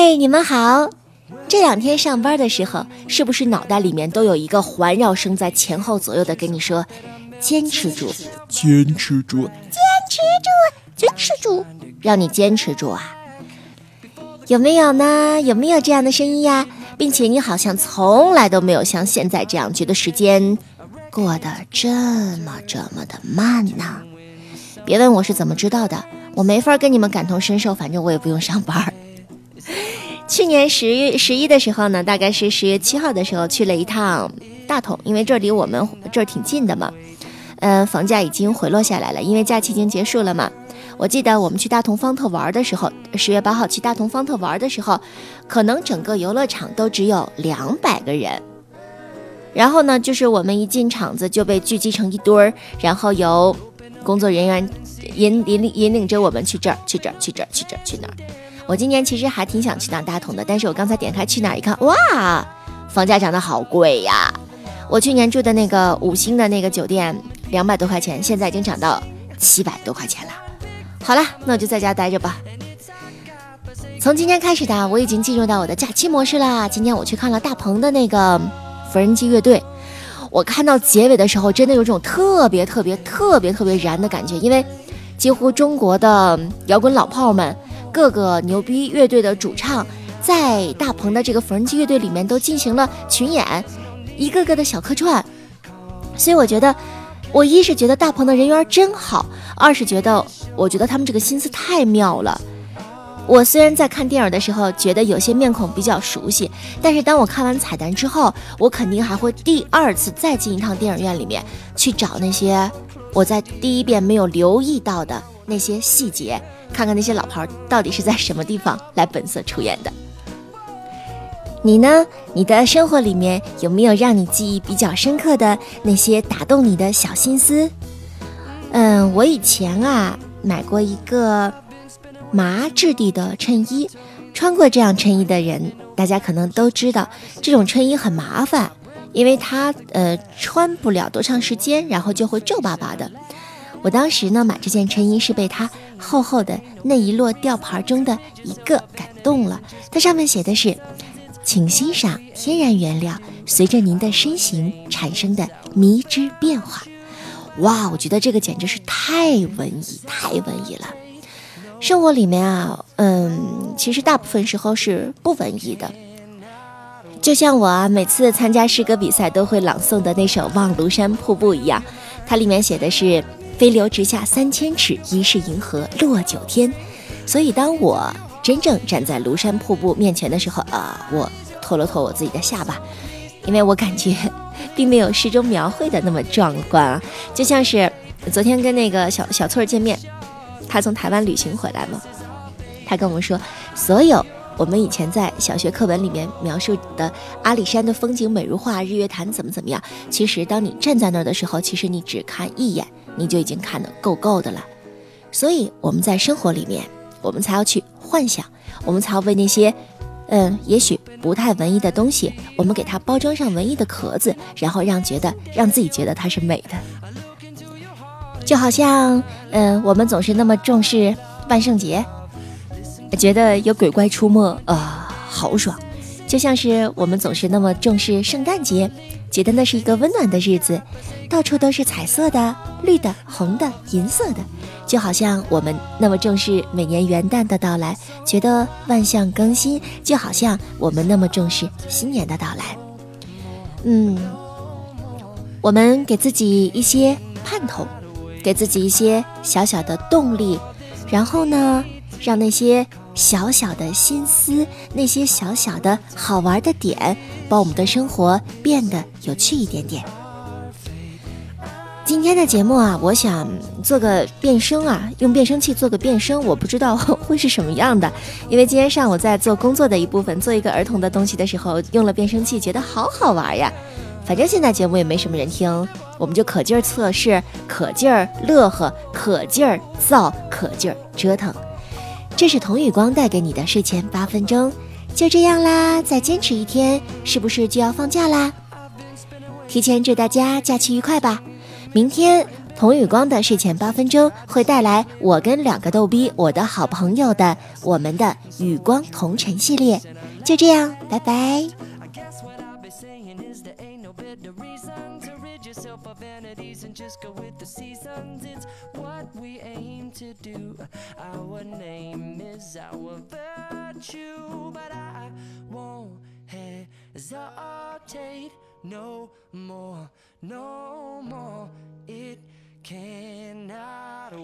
嗨，你们好！这两天上班的时候，是不是脑袋里面都有一个环绕声在前后左右的跟你说：“坚持住，坚持住，坚持住，坚持住，让你坚持住啊！”有没有呢？有没有这样的声音呀？并且你好像从来都没有像现在这样觉得时间过得这么这么的慢呢？别问我是怎么知道的，我没法跟你们感同身受，反正我也不用上班。去年十月十一的时候呢，大概是十月七号的时候去了一趟大同，因为这离我们这儿挺近的嘛。嗯，房价已经回落下来了，因为假期已经结束了嘛。我记得我们去大同方特玩的时候，十月八号去大同方特玩的时候，可能整个游乐场都只有两百个人。然后呢，就是我们一进场子就被聚集成一堆儿，然后由工作人员引引领引领着我们去这儿去这儿去这儿去这儿去那儿。我今年其实还挺想去趟大同的，但是我刚才点开去哪儿一看，哇，房价涨得好贵呀！我去年住的那个五星的那个酒店，两百多块钱，现在已经涨到七百多块钱了。好了，那我就在家待着吧。从今天开始的，我已经进入到我的假期模式啦。今天我去看了大鹏的那个缝纫机乐队，我看到结尾的时候，真的有种特别特别特别特别燃的感觉，因为几乎中国的摇滚老炮们。各个牛逼乐队的主唱，在大鹏的这个缝纫机乐队里面都进行了群演，一个个的小客串。所以我觉得，我一是觉得大鹏的人缘真好，二是觉得，我觉得他们这个心思太妙了。我虽然在看电影的时候觉得有些面孔比较熟悉，但是当我看完彩蛋之后，我肯定还会第二次再进一趟电影院里面去找那些我在第一遍没有留意到的那些细节。看看那些老牌到底是在什么地方来本色出演的？你呢？你的生活里面有没有让你记忆比较深刻的那些打动你的小心思？嗯，我以前啊买过一个麻质地的衬衣，穿过这样衬衣的人，大家可能都知道，这种衬衣很麻烦，因为它呃穿不了多长时间，然后就会皱巴巴的。我当时呢买这件衬衣是被它厚厚的那一摞吊牌中的一个感动了。它上面写的是：“请欣赏天然原料随着您的身形产生的迷之变化。”哇，我觉得这个简直是太文艺，太文艺了。生活里面啊，嗯，其实大部分时候是不文艺的。就像我啊，每次参加诗歌比赛都会朗诵的那首《望庐山瀑布》一样，它里面写的是。飞流直下三千尺，疑是银河落九天。所以，当我真正站在庐山瀑布面前的时候，啊，我托了托我自己的下巴，因为我感觉 并没有诗中描绘的那么壮观啊。就像是昨天跟那个小小翠儿见面，她从台湾旅行回来嘛，她跟我们说，所有我们以前在小学课本里面描述的阿里山的风景美如画，日月潭怎么怎么样，其实当你站在那儿的时候，其实你只看一眼。你就已经看得够够的了，所以我们在生活里面，我们才要去幻想，我们才要为那些，嗯，也许不太文艺的东西，我们给它包装上文艺的壳子，然后让觉得让自己觉得它是美的。就好像，嗯，我们总是那么重视万圣节，觉得有鬼怪出没，啊，好爽。就像是我们总是那么重视圣诞节，觉得那是一个温暖的日子，到处都是彩色的、绿的、红的、银色的。就好像我们那么重视每年元旦的到来，觉得万象更新。就好像我们那么重视新年的到来。嗯，我们给自己一些盼头，给自己一些小小的动力，然后呢，让那些。小小的心思，那些小小的好玩的点，把我们的生活变得有趣一点点。今天的节目啊，我想做个变声啊，用变声器做个变声，我不知道会是什么样的。因为今天上午在做工作的一部分，做一个儿童的东西的时候，用了变声器，觉得好好玩呀。反正现在节目也没什么人听，我们就可劲儿测试，可劲儿乐呵，可劲儿造，可劲儿折腾。这是童宇光带给你的睡前八分钟。就这样啦，再坚持一天，是不是就要放假啦？提前祝大家假期愉快吧！明天童宇光的睡前八分钟会带来我跟两个逗逼我的好朋友的我们的与光同尘系列。就这样，拜拜。I guess what I'll be saying is there ain't no better reason rid yourself of vanities and just go with the seasons. It's what we aim to do. Our name is our virtue, but I won't hesitate no more, no more. It cannot